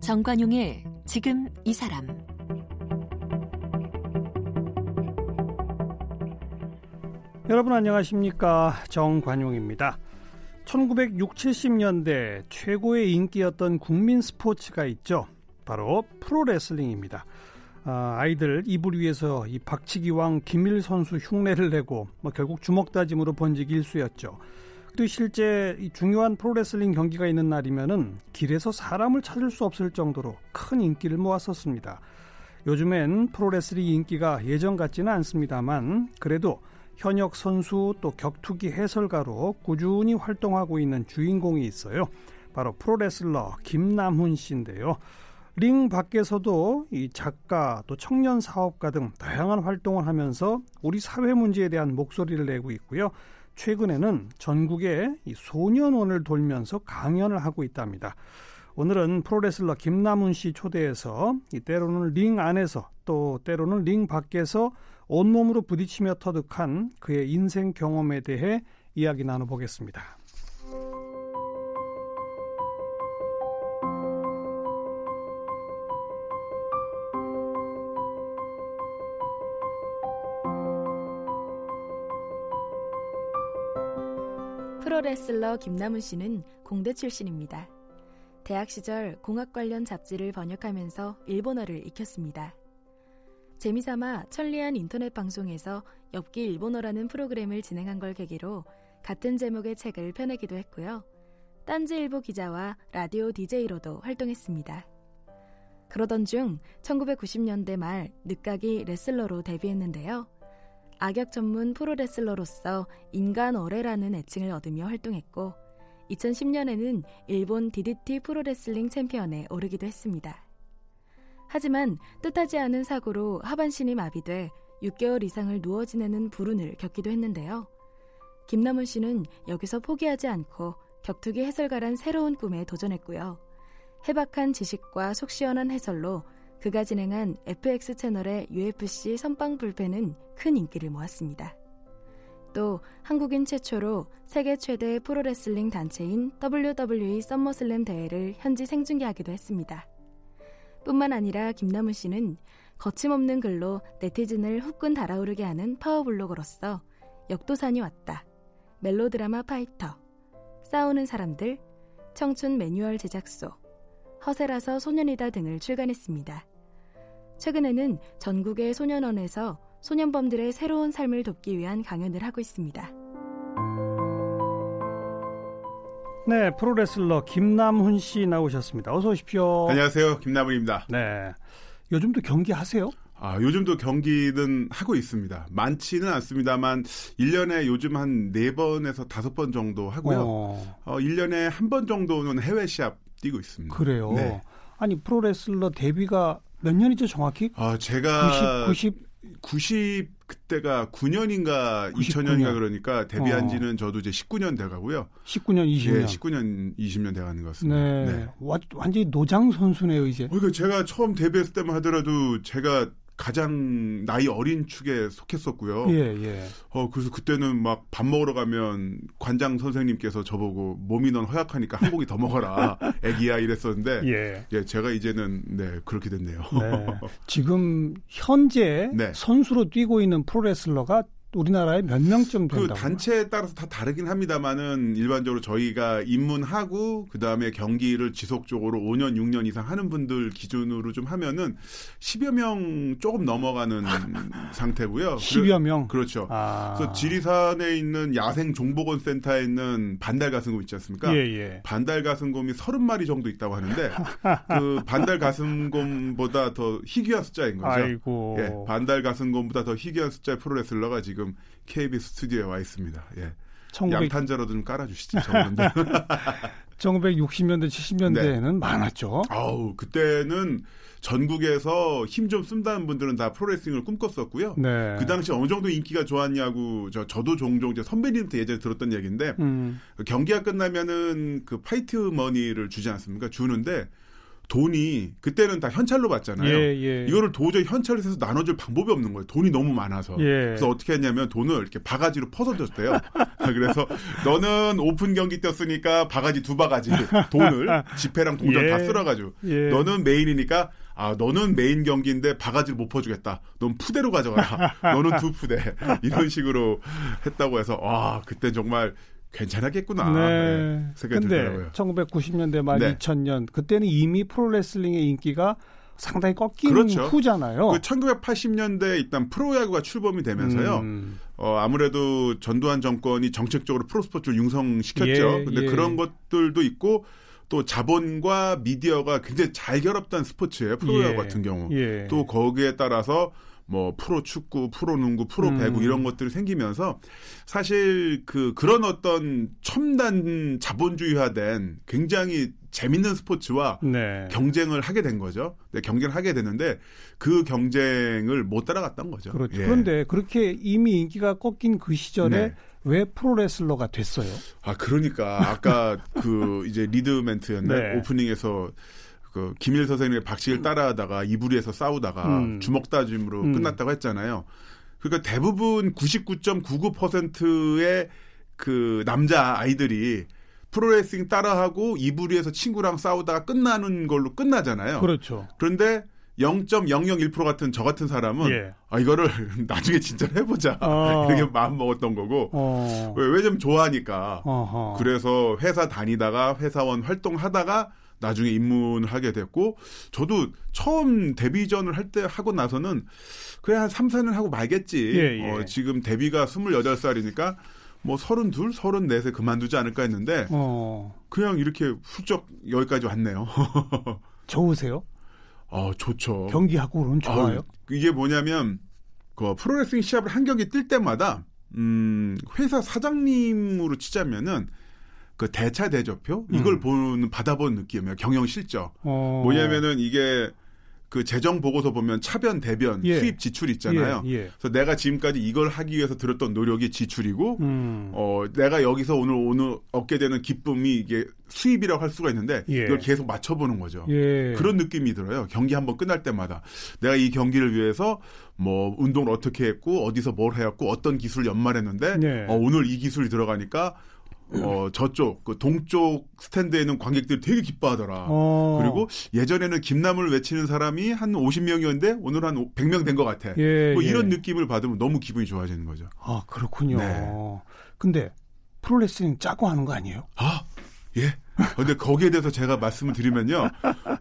정관용의 지금 이 사람 여러분 안녕하십니까 정관용입니다. 1960, 70년대 최고의 인기였던 국민 스포츠가 있죠. 바로 프로레슬링입니다. 아, 아이들 이불 위에서 이 박치기 왕 김일 선수 흉내를 내고 뭐 결국 주먹다짐으로 번지기 일수였죠. 또 실제 이 중요한 프로레슬링 경기가 있는 날이면은 길에서 사람을 찾을 수 없을 정도로 큰 인기를 모았었습니다. 요즘엔 프로레슬링 인기가 예전 같지는 않습니다만 그래도 현역 선수 또 격투기 해설가로 꾸준히 활동하고 있는 주인공이 있어요. 바로 프로레슬러 김남훈 씨인데요. 링 밖에서도 이 작가 또 청년 사업가 등 다양한 활동을 하면서 우리 사회 문제에 대한 목소리를 내고 있고요. 최근에는 전국의 이 소년원을 돌면서 강연을 하고 있답니다. 오늘은 프로레슬러 김남훈 씨 초대해서 이 때로는 링 안에서 또 때로는 링 밖에서 온몸으로 부딪히며 터득한 그의 인생 경험에 대해 이야기 나눠보겠습니다. 프로레슬러 김남훈 씨는 공대 출신입니다. 대학 시절 공학 관련 잡지를 번역하면서 일본어를 익혔습니다. 재미삼아 천리안 인터넷 방송에서 엽기 일본어라는 프로그램을 진행한 걸 계기로 같은 제목의 책을 펴내기도 했고요. 딴지일보 기자와 라디오 DJ로도 활동했습니다. 그러던 중 1990년대 말 늦가기 레슬러로 데뷔했는데요. 악역 전문 프로레슬러로서 인간 어뢰라는 애칭을 얻으며 활동했고 2010년에는 일본 DDT 프로레슬링 챔피언에 오르기도 했습니다. 하지만 뜻하지 않은 사고로 하반신이 마비돼 6개월 이상을 누워 지내는 불운을 겪기도 했는데요. 김남훈 씨는 여기서 포기하지 않고 격투기 해설가란 새로운 꿈에 도전했고요. 해박한 지식과 속 시원한 해설로 그가 진행한 FX 채널의 UFC 선빵 불패는 큰 인기를 모았습니다. 또 한국인 최초로 세계 최대 프로레슬링 단체인 WWE SummerSlam 대회를 현지 생중계하기도 했습니다. 뿐만 아니라 김남훈 씨는 거침없는 글로 네티즌을 후끈 달아오르게 하는 파워블로거로서 역도산이 왔다. 멜로드라마 파이터, 싸우는 사람들, 청춘 매뉴얼 제작소, 허세라서 소년이다 등을 출간했습니다. 최근에는 전국의 소년원에서 소년범들의 새로운 삶을 돕기 위한 강연을 하고 있습니다. 네, 프로레슬러 김남훈 씨 나오셨습니다. 어서 오십시오. 안녕하세요. 김남훈입니다. 네. 요즘도 경기 하세요? 아, 요즘도 경기는 하고 있습니다. 많지는 않습니다만 1년에 요즘 한 4번에서 5번 정도 하고요. 어, 어 1년에 한 번 정도는 해외 시합 뛰고 있습니다. 그래요. 네. 아니 프로레슬러 데뷔가 몇 년이죠, 정확히? 아, 제가 90 90 90 그때가 9년인가 99년. 2000년인가 그러니까 데뷔한 어. 지는 저도 이제 19년 돼 가고요. 19년 20년. 예, 19년 20년 돼 가는 것 같습니다. 네. 네. 완전히 노장 선수네요, 이제. 그러니까 제가 처음 데뷔했을 때만 하더라도 제가 가장 나이 어린 축에 속했었고요. 예, 예. 어, 그래서 그때는 막 밥 먹으러 가면 관장 선생님께서 저보고 몸이 넌 허약하니까 한 고기 더 먹어라. 애기야 이랬었는데. 예. 예, 제가 이제는 네, 그렇게 됐네요. 네. 지금 현재 네. 선수로 뛰고 있는 프로레슬러가 우리나라에 몇 명쯤? 그 단체에 따라서 다 다르긴 합니다만은 일반적으로 저희가 입문하고 그 다음에 경기를 지속적으로 5년, 6년 이상 하는 분들 기준으로 좀 하면은 10여 명 조금 넘어가는 상태고요. 10여 명. 그렇죠. 아. 그래서 지리산에 있는 야생 종보건 센터에 있는 반달 가슴곰 있지 않습니까? 예, 예. 반달 가슴곰이 30마리 정도 있다고 하는데 그 반달 가슴곰보다 더 희귀한 숫자인 거죠. 아이고. 예, 반달 가슴곰보다 더 희귀한 숫자의 프로레슬러가 지금 지금 KBS 스튜디오에 와 있습니다. 예. 1900... 양탄자로도 좀 깔아주시죠. 1960년대, 70년대에는 네. 많았죠. 아우, 그때는 전국에서 힘 좀 쓴다는 분들은 다 프로레슬링을 꿈꿨었고요. 네. 그 당시 어느 정도 인기가 좋았냐고 저 저도 종종 제 선배님한테 예전에 들었던 얘기인데 음. 경기가 끝나면은 그 파이트 머니를 주지 않습니까? 주는데 돈이 그때는 다 현찰로 받잖아요. 예, 예. 이거를 도저히 현찰을 해서 나눠줄 방법이 없는 거예요. 돈이 너무 많아서. 예. 그래서 어떻게 했냐면 돈을 이렇게 바가지로 퍼서 줬대요. 그래서 너는 오픈 경기 뛰었으니까 바가지 두 바가지 돈을 지폐랑 동전 예. 다 쓸어가지고 예. 너는 메인이니까 아 너는 메인 경기인데 바가지를 못 퍼주겠다. 넌 푸대로 가져가라. 너는 두 푸대 이런 식으로 했다고 해서 와 그때 정말 괜찮았겠구나. 네. 생각이 근데 들더라고요. 1990년대 말 네. 2000년 그때는 이미 프로레슬링의 인기가 상당히 꺾인 그렇죠. 후잖아요. 그 1980년대 일단 프로야구가 출범이 되면서요. 음. 어, 아무래도 전두환 정권이 정책적으로 프로스포츠를 융성시켰죠. 예, 근데 예. 그런 것들도 있고 또 자본과 미디어가 굉장히 잘 결합된 스포츠예요. 프로야구 예. 같은 경우. 예. 또 거기에 따라서 뭐 프로 축구, 프로 농구, 프로 음. 배구 이런 것들이 생기면서 사실 그 그런 어떤 첨단 자본주의화된 굉장히 재밌는 스포츠와 네. 경쟁을 하게 된 거죠. 네, 경쟁을 하게 됐는데 그 경쟁을 못 따라갔던 거죠. 그렇죠. 예. 그런데 그렇게 이미 인기가 꺾인 그 시절에 네. 왜 프로레슬러가 됐어요? 아 그러니까 아까 그 이제 리드 멘트였네 네. 오프닝에서 그 김일 선생님의 박치기를 따라하다가 이불 위에서 싸우다가 음. 주먹 다짐으로 음. 끝났다고 했잖아요. 그러니까 대부분 99.99%의 그 남자 아이들이 프로레슬링 따라하고 이불위에서 친구랑 싸우다가 끝나는 걸로 끝나잖아요. 그렇죠. 그런데 0.001% 같은 저 같은 사람은 예. 아 이거를 나중에 진짜 해보자 어. 이렇게 마음 먹었던 거고 어. 왜 왜냐면 좋아하니까 어허. 그래서 회사 다니다가 회사원 활동하다가 나중에 입문을 하게 됐고 저도 처음 데뷔전을 할 때 하고 나서는 그래 한 3, 4년 하고 말겠지. 예, 예. 어, 지금 데뷔가 28살이니까 뭐 32, 34세 그만두지 않을까 했는데 어. 그냥 이렇게 훌쩍 여기까지 왔네요. 좋으세요? 어, 좋죠. 경기하고 그러면 좋아요? 아유, 이게 뭐냐면 그 프로레슬링 시합을 한 경기 뛸 때마다 음, 회사 사장님으로 치자면은 그 대차 대조표 이걸 음. 보는 받아본 느낌이에요. 경영 실적. 어. 뭐냐면은 이게 그 재정 보고서 보면 차변 대변 예. 수입 지출 있잖아요. 예, 예. 그래서 내가 지금까지 이걸 하기 위해서 들었던 노력이 지출이고 음. 어 내가 여기서 오늘 오늘 얻게 되는 기쁨이 이게 수입이라고 할 수가 있는데 예. 이걸 계속 맞춰 보는 거죠. 예. 그런 느낌이 들어요. 경기 한번 끝날 때마다 내가 이 경기를 위해서 뭐 운동을 어떻게 했고 어디서 뭘 해왔고 어떤 기술을 연말했는데 네. 어, 오늘 이 기술이 들어가니까 어 저쪽 그 동쪽 스탠드에 있는 관객들이 되게 기뻐하더라. 어. 그리고 예전에는 김남을 외치는 사람이 한 50명이었는데 오늘 한 100명 된 것 같아. 예, 뭐 예. 이런 느낌을 받으면 너무 기분이 좋아지는 거죠. 아, 그렇군요. 네. 근데 프로레슬링 짜고 하는 거 아니에요? 아, 예. 근데 거기에 대해서 제가 말씀을 드리면요.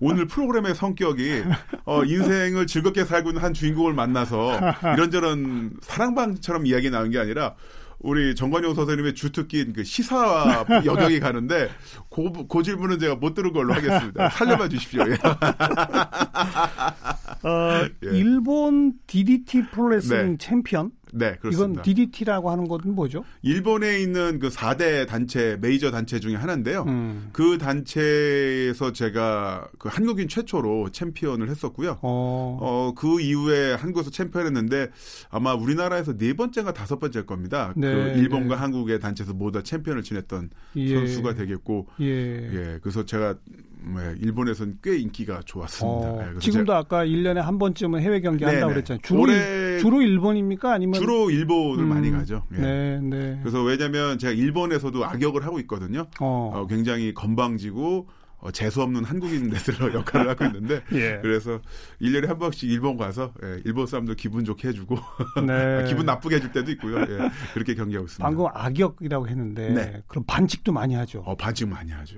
오늘 프로그램의 성격이 어, 인생을 즐겁게 살고 있는 한 주인공을 만나서 이런저런 사랑방처럼 이야기 나온 게 아니라 우리 정관용 선생님의 주특기인 그 시사 영역이 가는데 그, 그 질문은 제가 못 들은 걸로 하겠습니다. 살려봐 주십시오. 예. 어, 예. 일본 DDT 프로레슬링 네. 챔피언? 네, 그렇습니다. 이건 DDT라고 하는 것은 뭐죠? 일본에 있는 그 4대 단체, 메이저 단체 중에 하나인데요. 음. 그 단체에서 제가 그 한국인 최초로 챔피언을 했었고요. 어. 어, 그 이후에 한국에서 챔피언 했는데 아마 우리나라에서 네 번째가 다섯 번째일 겁니다. 네, 그 일본과 네. 한국의 단체에서 모두 다 챔피언을 지냈던 예. 선수가 되겠고, 예. 예. 그래서 제가 네, 일본에서는 꽤 인기가 좋았습니다. 어, 예, 그래서 지금도 아까 1년에 한 번쯤은 해외 경기 네네. 한다고 그랬잖아요. 주로, 올해- 주로 일본입니까? 아니면 주로 일본을 음, 많이 가죠. 예. 네, 네. 그래서 왜냐면 제가 일본에서도 악역을 하고 있거든요. 어. 어, 굉장히 건방지고 어, 재수 없는 한국인 레슬러 역할을 하고 있는데 예. 그래서 1년에 한 번씩 일본 가서 예, 일본 사람들 기분 좋게 해주고 네. 기분 나쁘게 해줄 때도 있고요. 예, 그렇게 경기하고 있습니다. 방금 악역이라고 했는데 네. 그럼 반칙도 많이 하죠. 어, 반칙 많이 하죠.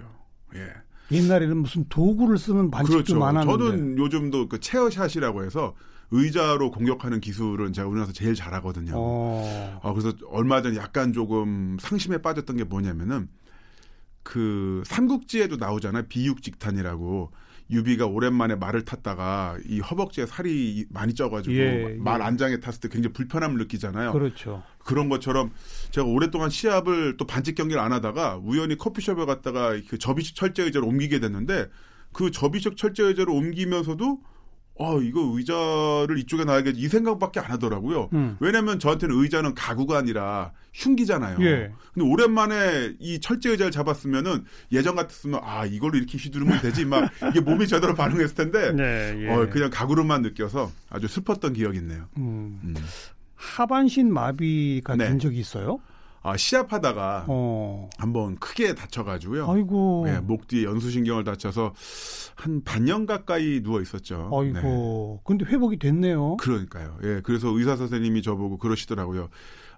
예. 옛날에는 무슨 도구를 쓰는 반칙도 그렇죠. 많았는데. 저는 요즘도 그 체어샷이라고 해서 의자로 공격하는 기술은 제가 우리나라에서 제일 잘하거든요. 어. 어, 그래서 얼마 전 약간 조금 상심에 빠졌던 게 뭐냐면은 그 삼국지에도 나오잖아요. 비육직탄이라고 유비가 오랜만에 말을 탔다가 이 허벅지에 살이 많이 쪄가지고 예, 말 예. 안장에 탔을 때 굉장히 불편함을 느끼잖아요. 그렇죠. 그런 것처럼 제가 오랫동안 시합을 또 반칙 경기를 안 하다가 우연히 커피숍에 갔다가 그 접이식 철제 의자를 옮기게 됐는데 그 접이식 철제 의자를 옮기면서도 어, 이거 의자를 이쪽에 놔야겠지. 이 생각밖에 안 하더라고요. 음. 왜냐면 저한테는 의자는 가구가 아니라 흉기잖아요. 예. 근데 오랜만에 이 철제 의자를 잡았으면은 예전 같았으면 아, 이걸로 이렇게 휘두르면 되지. 막 이게 몸이 제대로 반응했을 텐데. 네, 예. 어, 그냥 가구로만 느껴서 아주 슬펐던 기억이 있네요. 음. 음. 하반신 마비가 네. 된 적이 있어요? 아, 시합하다가 어. 한번 크게 다쳐가지고요. 아이고. 예, 목 뒤에 연수신경을 다쳐서 한 반년 가까이 누워 있었죠. 네. 아이고. 근데 회복이 됐네요. 그러니까요. 예, 그래서 의사 선생님이 저보고 그러시더라고요.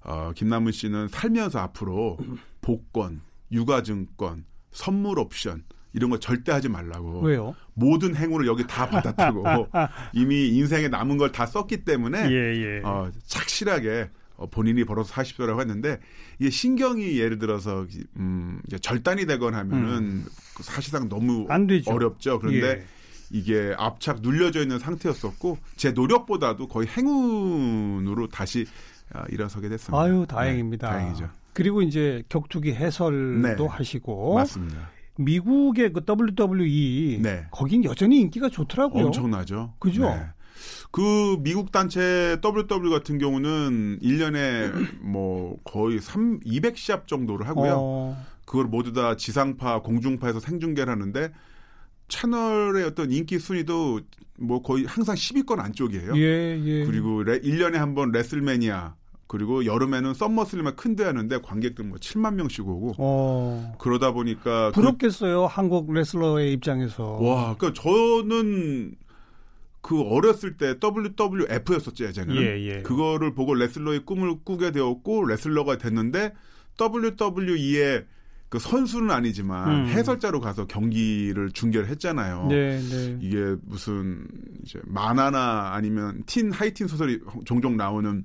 어, 김남은 씨는 살면서 앞으로 복권, 육아증권, 선물 옵션 이런 거 절대 하지 말라고. 왜요? 모든 행운을 여기 다 받았다고. 이미 인생에 남은 걸 다 썼기 때문에 예, 예. 어, 착실하게 어, 본인이 벌어서 사십시오라고 했는데 이게 신경이 예를 들어서 음, 절단이 되거나 하면은 그 사실상 너무 음. 어렵죠. 그런데 예. 이게 압착 눌려져 있는 상태였었고 제 노력보다도 거의 행운으로 다시 아, 일어서게 됐습니다. 아유, 다행입니다. 네, 다행이죠. 그리고 이제 격투기 해설도 네. 하시고 맞습니다. 미국의 그 WWE 네. 거긴 여전히 인기가 좋더라고요. 엄청나죠. 그죠? 그 미국 단체 WW 같은 경우는 1년에 뭐 거의 3 200시합 정도를 하고요. 어, 그걸 모두 다 지상파, 공중파에서 생중계를 하는데 채널의 어떤 인기 순위도 뭐 거의 항상 10위권 안쪽이에요. 예, 예. 그리고 레, 1년에 한 번 레슬매니아 그리고 여름에는 썸머슬림을 큰데 하는데 관객들 뭐 7만 명씩 오고 어. 그러다 보니까 그- 부럽겠어요. 한국 레슬러의 입장에서. 와, 그러니까 저는 그 어렸을 때 WWF였었죠, 예전에는. 예, 예. 그거를 보고 레슬러의 꿈을 꾸게 되었고 레슬러가 됐는데 WWE의 그 선수는 아니지만 음. 해설자로 가서 경기를 중계를 했잖아요. 네, 네. 이게 무슨 이제 만화나 아니면 teen 하이틴 소설에 종종 나오는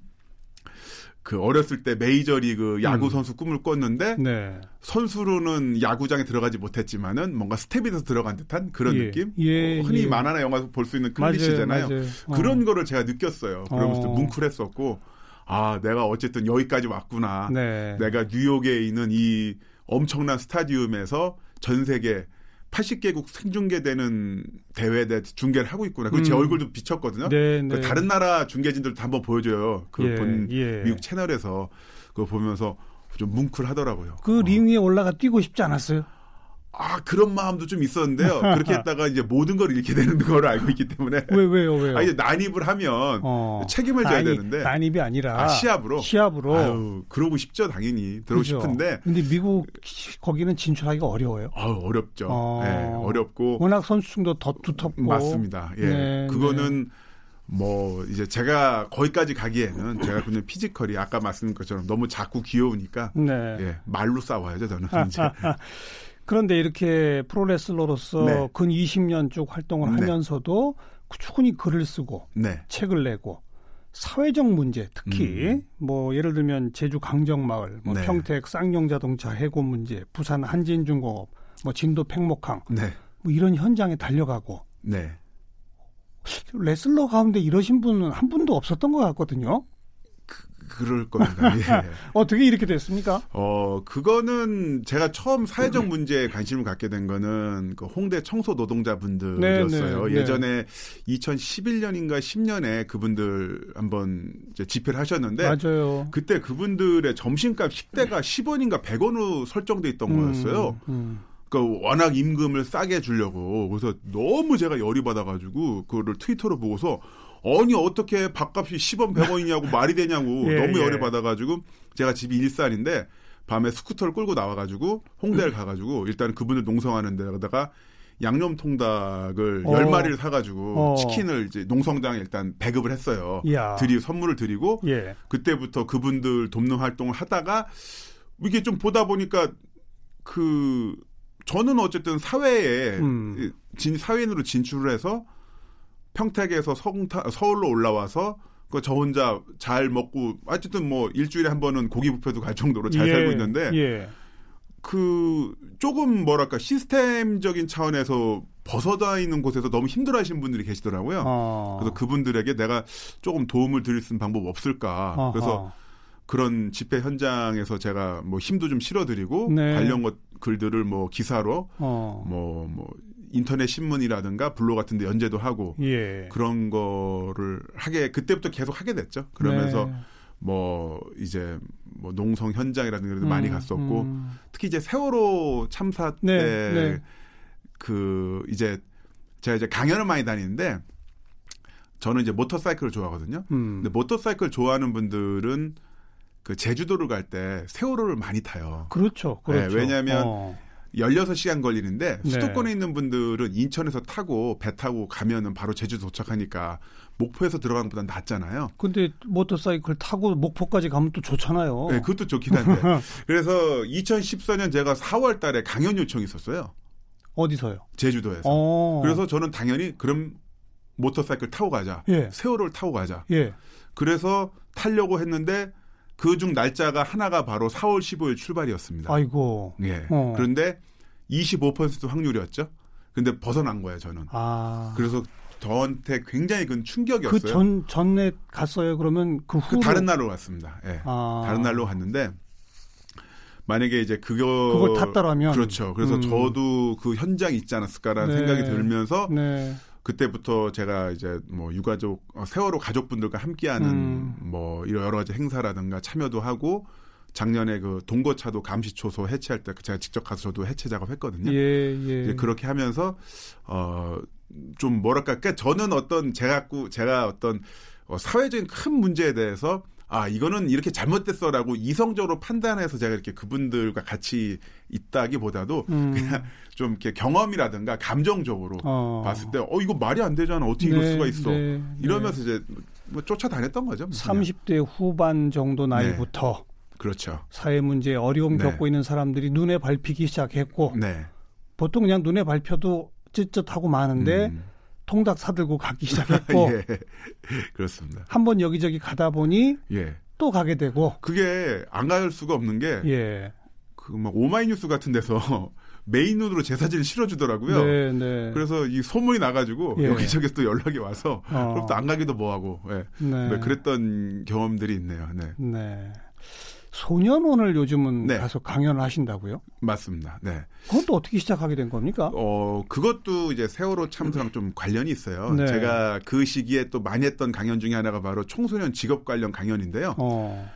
그 어렸을 때 메이저리그 야구 음. 선수 꿈을 꿨는데 네. 선수로는 야구장에 들어가지 못했지만은 뭔가 스태프가 돼서 들어간 듯한 그런 예. 느낌? 예, 어, 흔히 예. 만화나 영화에서 볼 수 있는 클리셰잖아요. 어. 그런 거를 제가 느꼈어요. 그러면서 어. 뭉클했었고, 아, 내가 어쨌든 여기까지 왔구나. 네. 내가 뉴욕에 있는 이 엄청난 스타디움에서 전 세계 80개국 생중계되는 대회에 대해 중계를 하고 있구나. 그리고 제 음. 얼굴도 비쳤거든요. 네, 그 네. 다른 나라 중계진들도 한번 보여줘요. 그 예, 본 예. 미국 채널에서 그거 보면서 좀 뭉클하더라고요. 그 어. 링 위에 올라가 뛰고 싶지 않았어요? 아 그런 마음도 좀 있었는데요. 그렇게 했다가 이제 모든 걸 잃게 되는 걸 알고 있기 때문에 왜, 왜요, 왜요? 아 이제 난입을 하면 어. 책임을 져야 난입, 되는데 난입이 아니라. 아, 시합으로 시합으로. 아유 그러고 싶죠 당연히 들어오고 그죠? 싶은데 근데 미국 거기는 진출하기가 어려워요. 아유 어렵죠. 어. 예, 어렵고 워낙 선수층도 더 두텁고. 맞습니다. 예, 네, 그거는 뭐 이제 제가 거기까지 가기에는 제가 그냥 피지컬이 아까 말씀드린 것처럼 너무 작고 귀여우니까 네. 예, 말로 싸워야죠 저는 이제 그런데 이렇게 프로레슬러로서 네. 근 20년 쭉 활동을 네. 하면서도 꾸준히 글을 쓰고 네, 책을 내고 사회적 문제 특히 음. 뭐 예를 들면 제주 강정마을, 뭐 네. 평택 쌍용자동차 해고 문제, 부산 한진중공업, 뭐 진도 팽목항 네, 뭐 이런 현장에 달려가고 네. 레슬러 가운데 이러신 분은 한 분도 없었던 것 같거든요. 그럴 겁니다. 예. 어떻게 이렇게 됐습니까? 어, 그거는 제가 처음 사회적 문제에 관심을 갖게 된 거는 그 홍대 청소 노동자분들이었어요. 네, 네, 네. 예전에 2011년인가 10년에 그분들 한번 이제 집회를 하셨는데 맞아요. 그때 그분들의 점심값 식대가 10원인가 100원으로 설정돼 있던 거였어요. 음, 음. 그러니까 워낙 임금을 싸게 주려고 그래서 너무 제가 열이 받아가지고 그거를 트위터로 보고서 아니 어떻게 밥값이 10원 100원이냐고 말이 되냐고 예, 너무 예. 열이 받아가지고 제가 집이 일산인데 밤에 스쿠터를 끌고 나와가지고 홍대를 가가지고 일단 그분들 농성하는 데다가 양념 통닭을 어. 열 마리를 사가지고 어. 치킨을 이제 농성장에 일단 배급을 했어요. 이야. 드리 선물을 드리고 예. 그때부터 그분들 돕는 활동을 하다가 이게 좀 보다 보니까 그 저는 어쨌든 사회에 음. 진 사회인으로 진출을 해서 평택에서 성타, 서울로 올라와서 그저 혼자 잘 먹고 어쨌든 뭐 일주일에 한 번은 고기 뷔페도 갈 정도로 잘 예, 살고 있는데 예. 그 조금 뭐랄까 시스템적인 차원에서 벗어나 있는 곳에서 너무 힘들어하시는 분들이 계시더라고요. 어. 그래서 그분들에게 내가 조금 도움을 드릴 수 있는 방법 없을까? 어허. 그래서 그런 집회 현장에서 제가 뭐 힘도 좀 실어드리고 네. 관련 것 글들을 뭐 기사로 어. 뭐뭐 인터넷 신문이라든가 블로 같은 데 연재도 하고 예. 그런 거를 하게 그때부터 계속 하게 됐죠. 그러면서 네. 뭐 이제 뭐 농성 현장이라든가 음, 많이 갔었고 음. 특히 이제 세월호 참사 네, 때 네. 그 이제 제가 이제 강연을 많이 다니는데 저는 이제 모터사이클을 좋아하거든요. 음. 근데 모터사이클 좋아하는 분들은 그 제주도를 갈 때 세월호를 많이 타요. 그렇죠. 그렇죠. 네, 왜냐하면 어. 16시간 걸리는데 네. 수도권에 있는 분들은 인천에서 타고 배 타고 가면은 바로 제주 도착하니까 목포에서 들어가는 것보다 낫잖아요. 근데 모터사이클 타고 목포까지 가면 또 좋잖아요. 네, 그것도 좋긴 한데. 그래서 2014년 제가 4월 달에 강연 요청이 있었어요. 어디서요? 제주도에서. 어. 그래서 저는 당연히 그럼 모터사이클 타고 가자. 예. 세월호를 타고 가자. 예. 그래서 타려고 했는데 그중 날짜가 하나가 바로 4월 15일 출발이었습니다. 아이고. 예. 어. 그런데 25% 확률이었죠. 근데 벗어난 거예요, 저는. 아. 그래서 저한테 굉장히 큰 충격이었어요. 그 전 전에 갔어요. 그러면 그그 후로 다른 날로 갔습니다. 예. 아. 다른 날로 갔는데 만약에 이제 그거 그걸 탔더라면 그렇죠. 그래서 음. 저도 그 현장에 있지 않았을까라는 네. 생각이 들면서 네. 그때부터 제가 이제 뭐 유가족 어, 세월호 가족분들과 함께하는 음. 뭐 이런 여러 가지 행사라든가 참여도 하고 작년에 그 동거차도 감시초소 해체할 때 제가 직접 가서 저도 해체 작업했거든요. 예, 예. 그렇게 하면서 어 좀 뭐랄까 그러니까 저는 어떤 제가 제가 어떤 어, 사회적인 큰 문제에 대해서 아 이거는 이렇게 잘못됐어라고 이성적으로 판단해서 제가 이렇게 그분들과 같이 있다기보다도 음. 그냥 좀 이렇게 경험이라든가 감정적으로 어. 봤을 때 어 이거 말이 안 되잖아 어떻게 이럴 네, 수가 있어 네, 이러면서 이제 뭐 쫓아다녔던 거죠. 뭐 그냥. 30대 후반 정도 나이부터 그렇죠. 사회 문제에 어려움 네. 겪고 있는 사람들이 눈에 밟히기 시작했고 네. 보통 그냥 눈에 밟혀도 쯧쯧하고 마는데 음. 통닭 사들고 가기 시작했고 예. 그렇습니다. 한번 여기저기 가다 보니 예. 또 가게 되고 그게 안 갈 수가 없는 게 예. 그막 오마이뉴스 같은 데서 메인으로 제 사진을 실어주더라고요. 네, 네. 그래서 이 소문이 나가지고 예. 여기저기서 또 연락이 와서 어. 그럼 또 안 가기도 뭐하고 예. 네. 네, 그랬던 경험들이 있네요. 네, 네. 소년원을 요즘은 네. 가서 강연을 하신다고요? 맞습니다. 네, 그것도 어떻게 시작하게 된 겁니까? 어 그것도 이제 세월호 참사랑 좀 관련이 있어요. 네. 제가 그 시기에 또 많이 했던 강연 중에 하나가 바로 청소년 직업 관련 강연인데요. 어.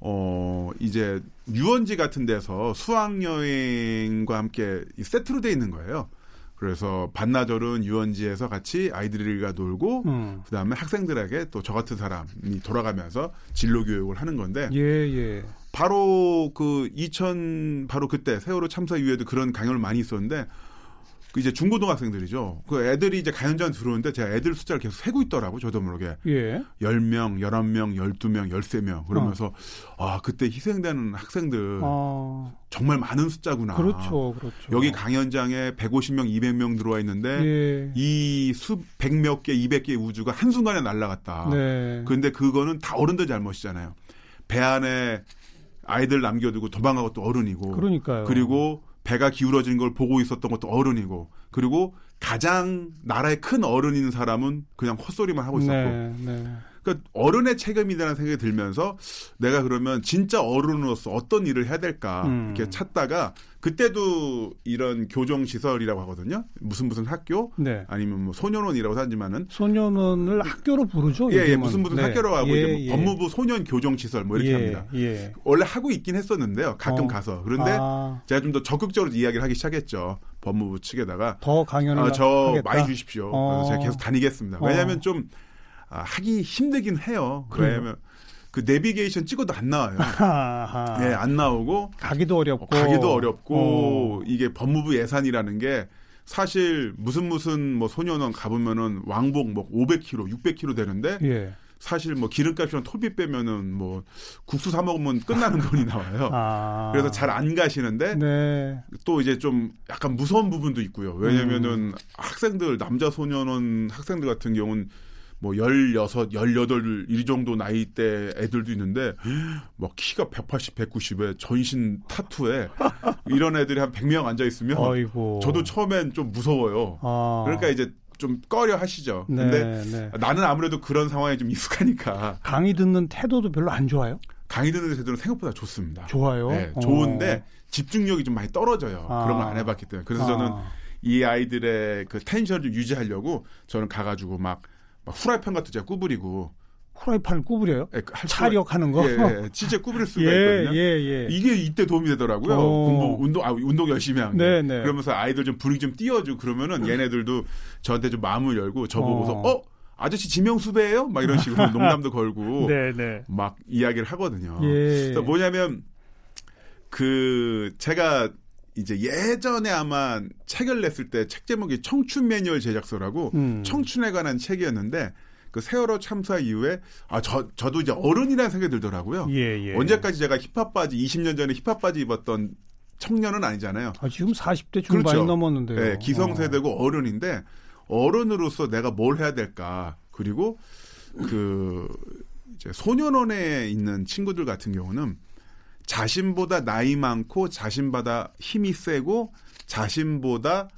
어, 이제 유원지 같은 데서 수학여행과 함께 이 세트로 돼 있는 거예요. 그래서 반나절은 유원지에서 같이 아이들과 놀고 음. 그다음에 학생들에게 또 저 같은 사람이 돌아가면서 진로 교육을 하는 건데 예, 예. 바로 그 2000 바로 그때 세월호 참사 이후에도 그런 강연을 많이 있었는데 그 이제 중고등학생들이죠. 그 애들이 이제 가연장 들어오는데 제가 애들 숫자를 계속 세고 있더라고 저도 모르게. 예. 10명, 11명, 12명, 13명. 그러면서, 아, 그때 희생되는 학생들 어. 정말 많은 숫자구나. 그렇죠. 그렇죠. 여기 강연장에 150명, 200명 들어와 있는데, 예. 이 수백 몇 개, 200개의 우주가 한순간에 날아갔다. 네. 근데 그거는 다 어른들 잘못이잖아요. 배 안에 아이들 남겨두고 도망간 것도 어른이고. 그러니까요. 그리고 배가 기울어진 걸 보고 있었던 것도 어른이고. 그리고 가장 나라에 큰 어른인 사람은 그냥 헛소리만 하고 있었고. 네, 네. 그러니까 어른의 책임이라는 생각이 들면서 내가 그러면 진짜 어른으로서 어떤 일을 해야 될까 음. 이렇게 찾다가 그때도 이런 교정 시설이라고 하거든요. 무슨 무슨 학교 네. 아니면 뭐 소년원이라고 하지만은 소년원을 학교로 부르죠. 예, 예. 무슨 무슨 네. 학교라고 하고 예, 이제 뭐 예. 법무부 소년 교정 시설 뭐 이렇게 예, 합니다. 예. 원래 하고 있긴 했었는데요. 가끔 어. 가서 그런데 아, 제가 좀 더 적극적으로 이야기를 하기 시작했죠. 법무부 측에다가 더 강연을 아, 저 하겠다. 많이 주십시오. 어. 그래서 제가 계속 다니겠습니다. 어. 왜냐하면 좀 아, 하기 힘들긴 해요. 그래요? 왜냐하면 그 내비게이션 찍어도 안 나와요. 아하. 예, 안 나오고 가기도 어렵고 어, 가기도 어렵고 어. 이게 법무부 예산이라는 게 사실 무슨 무슨 뭐 소년원 가보면은 왕복 뭐 500kg, 600kg 되는데 예. 사실 뭐 기름값이랑 토비 빼면은 뭐 국수 사 먹으면 끝나는 돈이 나와요. 아. 그래서 잘 안 가시는데 네. 또 이제 좀 약간 무서운 부분도 있고요. 왜냐면은 음. 학생들 남자 소년원 학생들 같은 경우는 뭐 16, 18, 이 정도 나이대 애들도 있는데 뭐 키가 180, 190에 전신 타투에 이런 애들이 한 100명 앉아 있으면 어이고. 저도 처음엔 좀 무서워요. 아. 그러니까 이제 좀 꺼려 하시죠. 네, 근데 네. 나는 아무래도 그런 상황에 좀 익숙하니까 강의 듣는 태도도 별로 안 좋아요? 강의 듣는 애들은 생각보다 좋습니다. 좋아요. 네, 어. 좋은데 집중력이 좀 많이 떨어져요. 아. 그런 걸 안 해봤기 때문에. 그래서 아. 저는 이 아이들의 그 텐션을 좀 유지하려고 저는 가가지고 막, 막 후라이팬 같은 제가 구부리고 프라이팬을 구부려요? 예, 할 수가- 차력하는 거? 예, 예, 진짜 구부릴 수가 예, 있거든요. 예, 예. 이게 이때 도움이 되더라고요. 어. 공부, 운동, 아, 운동 열심히 하는 게. 네, 네. 그러면서 아이들 좀 분위기 좀 띄워주고 그러면은 얘네들도 저한테 좀 마음을 열고 저보고서 어. 어, 아저씨 지명수배예요? 막 이런 식으로 농담도 걸고 네, 네. 막 이야기를 하거든요. 예. 그래서 뭐냐면 그 제가 이제 예전에 아마 책을 냈을 때 책 제목이 청춘 매뉴얼 제작서라고 음. 청춘에 관한 책이었는데 그 세월호 참사 이후에 아 저 저도 이제 어른이라는 생각이 들더라고요. 예, 예. 언제까지 제가 힙합 바지 20년 전에 힙합 바지 입었던 청년은 아니잖아요. 아, 지금 40대 중반이 그렇죠. 넘었는데요. 네, 기성세대고 어른인데 어른으로서 내가 뭘 해야 될까? 그리고 그 이제 소년원에 있는 친구들 같은 경우는 자신보다 나이 많고 자신보다 힘이 세고 자신보다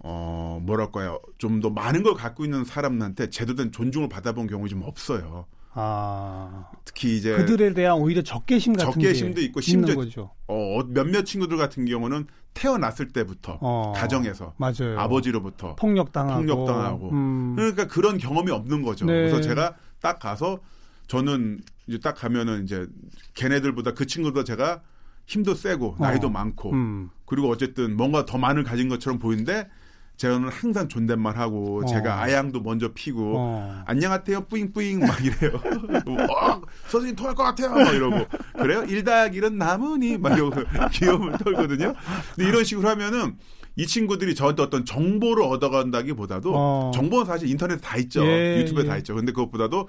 어 뭐랄까요 좀 더 많은 걸 갖고 있는 사람한테 제대로 된 존중을 받아본 경우가 좀 없어요. 아, 특히 이제 그들에 대한 오히려 적개심 같은 적개심도 게 있고 심지어 거죠. 어, 몇몇 친구들 같은 경우는 태어났을 때부터 어, 가정에서 맞아요. 아버지로부터 폭력당하고 폭력당하고. 음, 그러니까 그런 경험이 없는 거죠. 네. 그래서 제가 딱 가서 저는 이제 딱 가면은 이제 걔네들보다 그 친구보다 제가 힘도 세고 나이도 어. 많고 음, 그리고 어쨌든 뭔가 더 많을 가진 것처럼 보이는데 저는 항상 존댓말 하고 어. 제가 아양도 먼저 피고 어. 안녕하세요 뿌잉뿌잉 막 이래요. 어, 선생님 통할 것 같아요. 막 이러고 그래요? 일닭 이런 나무니 막 이러고 귀여움을 떨거든요. 근데 이런 식으로 하면은 이 친구들이 저한테 어떤 정보를 얻어간다기보다도 어. 정보는 사실 인터넷에 다 있죠. 예, 유튜브에 예. 다 있죠. 근데 그것보다도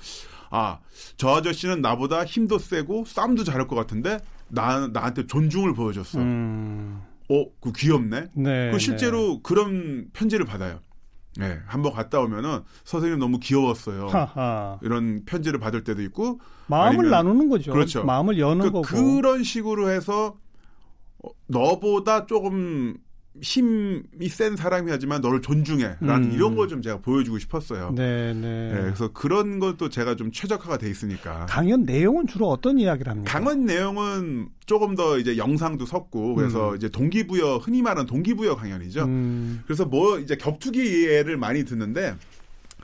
아, 저 아저씨는 나보다 힘도 세고 싸움도 잘할 것 같은데 나 나한테 존중을 보여줬어. 음, 어, 그 귀엽네. 네. 그 실제로 그런 편지를 받아요. 네, 한번 갔다 오면은 선생님 너무 귀여웠어요. 네. 하하. 이런 편지를 받을 때도 있고 마음을 아니면- 나누는 거죠. 그렇죠. 마음을 여는 그, 거고. 그런 식으로 해서 어, 너보다 조금 힘이 센 사람이 하지만 너를 존중해라는 음. 이런 걸 좀 제가 보여주고 싶었어요. 네, 네. 네, 그래서 그런 것도 제가 좀 최적화가 돼 있으니까. 강연 내용은 주로 어떤 이야기를 합니까? 강원 내용은 조금 더 이제 영상도 섞고 그래서 음. 이제 동기부여 흔히 말하는 동기부여 강연이죠. 음, 그래서 뭐 이제 격투기를 많이 듣는데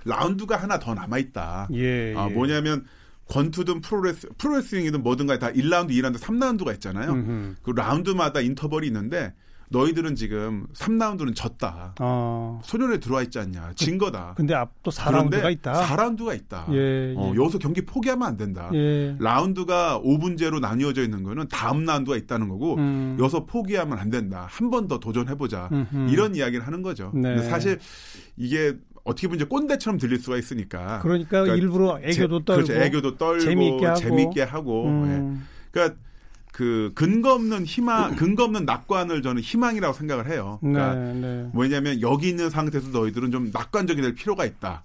라운드가 하나 더 남아 있다. 예, 아, 예. 뭐냐면 권투든 프로레스 프로레슬링이든 뭐든 간에 다 1라운드, 2라운드, 3라운드가 있잖아요. 음흠. 그 라운드마다 인터벌이 있는데 너희들은 지금 3라운드는 졌다. 어. 소년에 들어와 있지 않냐. 진 거다. 근데 앞도 4라운드가 있다. 4라운드가 있다. 예, 어, 예. 여기서 경기 포기하면 안 된다. 예. 라운드가 5분제로 나뉘어져 있는 거는 다음 라운드가 있다는 거고 음. 여기서 포기하면 안 된다. 한 번 더 도전해 보자. 음흠. 이런 이야기를 하는 거죠. 네. 근데 사실 이게 어떻게 보면 이제 꼰대처럼 들릴 수가 있으니까. 그러니까, 그러니까 일부러 애교도 제- 떨고 그렇죠. 애교도 떨고 재미있게 하고. 재미있게 하고. 예. 음. 그러니까 그 근거 없는 희망, 근거 없는 낙관을 저는 희망이라고 생각을 해요. 그러니까 네, 네. 뭐냐면 여기 있는 상태에서 너희들은 좀 낙관적이 될 필요가 있다.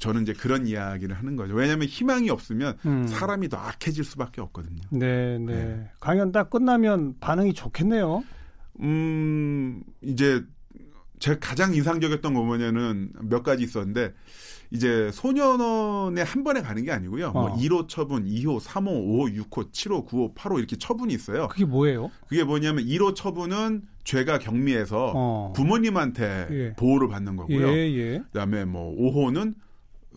저는 이제 그런 이야기를 하는 거죠. 왜냐하면 희망이 없으면 음. 사람이 더 악해질 수밖에 없거든요. 네, 네, 네. 강연 딱 끝나면 반응이 좋겠네요. 음, 이제 제가 가장 인상적이었던 거 뭐냐면 몇 가지 있었는데 이제 소년원에 한 번에 가는 게 아니고요. 뭐 어. 1호 처분, 2호, 3호, 5호, 6호, 7호, 9호, 8호 이렇게 처분이 있어요. 그게 뭐예요? 그게 뭐냐면 1호 처분은 죄가 경미해서 어. 부모님한테 예. 보호를 받는 거고요. 예, 예. 그다음에 뭐 5호는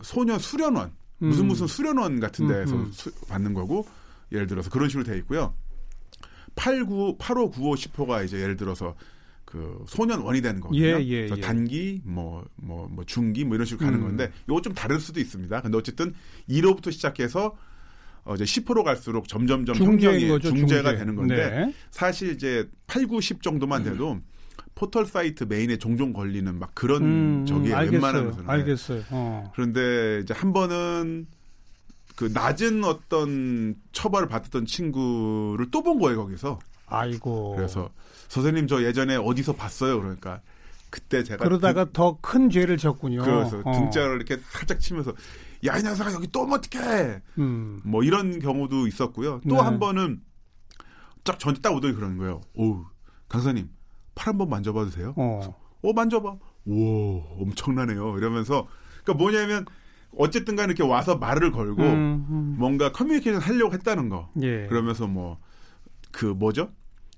소년 수련원 무슨 음. 무슨 수련원 같은 데에서 음, 음. 수- 받는 거고 예를 들어서 그런 식으로 돼 있고요. 8, 9, 8호, 9호, 10호가 이제 예를 들어서 그 소년 원이 되는 거거든요. 예, 예, 예. 단기, 뭐, 뭐, 뭐, 중기, 뭐 이런 식으로 가는 음. 건데, 이거 좀 다를 수도 있습니다. 근데 어쨌든 1호부터 시작해서 어, 이제 10호로 갈수록 점점점 거죠, 중재가 중재. 되는 건데, 네. 사실 이제 8, 9, 10 정도만 돼도 포털 사이트 메인에 종종 걸리는 막 그런 음, 저기 음, 알겠어요. 것은 알겠어요. 어. 그런데 이제 한 번은 그 낮은 어떤 처벌을 받았던 친구를 또 본 거예요 거기서 아이고. 그래서 선생님 저 예전에 어디서 봤어요 그러니까 그때 제가 그러다가 더 큰 죄를 졌군요. 등, 그래서 어. 등짝을 이렇게 살짝 치면서 야 이 녀석아 여기 또 어떡해 음. 뭐 이런 경우도 있었고요 또 네. 한 번은 딱 저한테 딱 오더니 그러는 거예요 오 강사님 팔 한번 만져봐도 돼요 어. 어 만져봐. 오 엄청나네요. 이러면서 그러니까 뭐냐면 어쨌든 간에 이렇게 와서 말을 걸고 음, 음. 뭔가 커뮤니케이션 하려고 했다는 거. 예. 그러면서 뭐 그 뭐죠?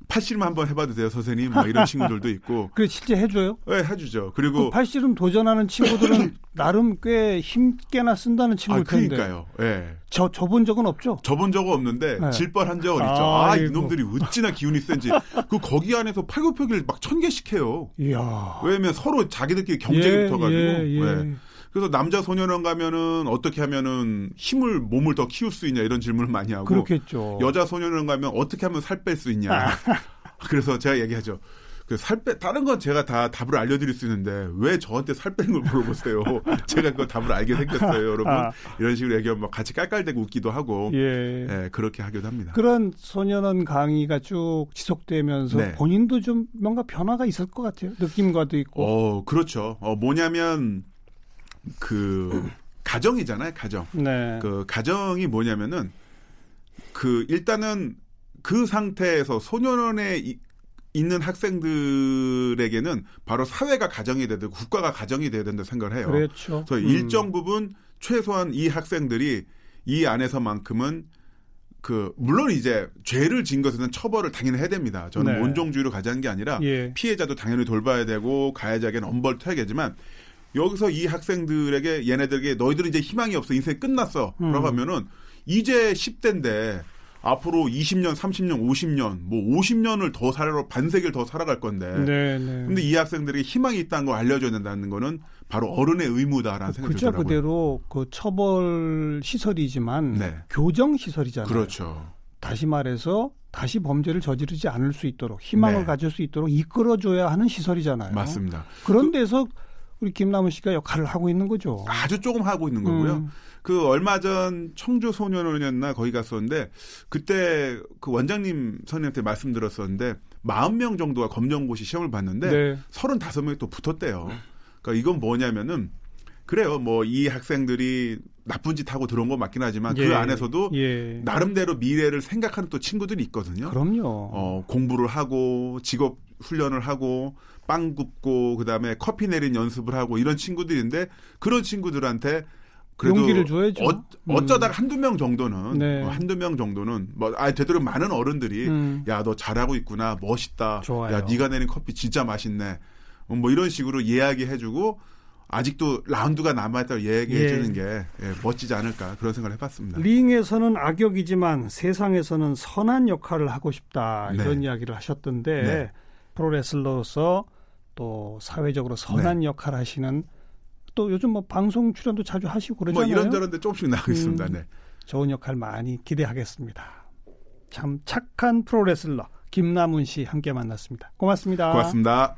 팔씨름 한번 해봐도 돼요, 선생님. 막 이런 친구들도 있고. 그래 실제 해줘요? 네, 해주죠. 그리고 그 팔씨름 도전하는 친구들은 나름 꽤 힘께나 쓴다는 아, 친구일 텐데. 그러니까요. 예. 저 저본 적은 없죠. 저본 적은 없는데 네. 질 뻔한 적은 있죠. 아, 아이고. 이놈들이 어찌나 기운이 센지. 그 거기 안에서 팔굽혀기를 막 천 개씩 해요. 이야. 왜냐면 서로 자기들끼리 경쟁이 예, 붙어가지고. 예, 예. 네. 그래서 남자 소년원 가면은 어떻게 하면은 힘을 몸을 더 키울 수 있냐 이런 질문을 많이 하고 그렇겠죠. 여자 소년원 가면 어떻게 하면 살 뺄 수 있냐. 아. 그래서 제가 얘기하죠. 그살 빼, 다른 건 제가 다 답을 알려드릴 수 있는데 왜 저한테 살 빼는 걸 물어보세요. 제가 그 답을 알게 생겼어요, 여러분. 아. 이런 식으로 얘기하면 막 같이 깔깔대고 웃기도 하고. 예. 예, 그렇게 하기도 합니다. 그런 소년원 강의가 쭉 지속되면서 네. 본인도 좀 뭔가 변화가 있을 것 같아요. 느낌과도 있고. 어, 그렇죠. 어, 뭐냐면, 그, 가정이잖아요, 가정. 네. 그, 가정이 뭐냐면은, 그, 일단은 그 상태에서 소년원에 이- 있는 학생들에게는 바로 사회가 가정이 돼야 되고 국가가 가정이 돼야 된다 생각을 해요. 그렇죠. 그래서 음. 일정 부분 최소한 이 학생들이 이 안에서만큼은 그 물론 이제 죄를 진 것에는 처벌을 당연히 해야 됩니다. 저는 네. 원종주의로 가자는 게 아니라 예. 피해자도 당연히 돌봐야 되고 가해자에게는 엄벌해야겠지만 여기서 이 학생들에게 얘네들에게 너희들은 이제 희망이 없어 인생 끝났어 음. 라고 하면은 이제 10대인데 앞으로 20년, 30년, 50년, 뭐 50년을 더 살아 반세기를 더 살아갈 건데. 네, 네. 근데 이 학생들에게 희망이 있다는 걸 알려줘야 된다는 거는 바로 어른의 의무다라는 생각이 들더라고요. 그대로 그 처벌 시설이지만 네. 교정 시설이잖아요. 그렇죠. 다시 말해서 다시 범죄를 저지르지 않을 수 있도록 희망을 네. 가질 수 있도록 이끌어줘야 하는 시설이잖아요. 맞습니다. 그런 데서 우리 김남은 씨가 역할을 하고 있는 거죠. 아주 조금 하고 있는 거고요. 음. 그 얼마 전 청주 소년원이었나 거기 갔었는데 그때 그 원장님 선생님한테 말씀드렸었는데 40명 정도가 검정고시 시험을 봤는데 네. 35명이 또 붙었대요. 그러니까 이건 뭐냐면은 그래요. 뭐 이 학생들이 나쁜 짓 하고 들어온 건 맞긴 하지만 예. 그 안에서도 예. 나름대로 미래를 생각하는 또 친구들이 있거든요. 그럼요. 어, 공부를 하고 직업 훈련을 하고 빵 굽고 그다음에 커피 내린 연습을 하고 이런 친구들인데 그런 친구들한테 그래도 용기를 줘야죠. 어, 어쩌다가 한두 명 정도는 네. 어, 한두 명 정도는 뭐 아, 되도록 많은 어른들이 음. 야너 잘하고 있구나 멋있다 좋아요. 야 네가 내린 커피 진짜 맛있네 어, 뭐 이런 식으로 이야기해주고 아직도 라운드가 남아있다고 이야기해주는 예. 게 예, 멋지지 않을까 그런 생각을 해봤습니다. 링에서는 악역이지만 세상에서는 선한 역할을 하고 싶다 네. 이런 이야기를 하셨던데 네. 프로레슬러로서 또 사회적으로 선한 역할 하시는 또 요즘 뭐 방송 출연도 자주 하시고 뭐 그러잖아요. 이런저런 데 조금씩 나오고 있습니다. 음. 네. 좋은 역할 많이 기대하겠습니다. 참 착한 프로레슬러 김남훈 씨 함께 만났습니다. 고맙습니다. 고맙습니다.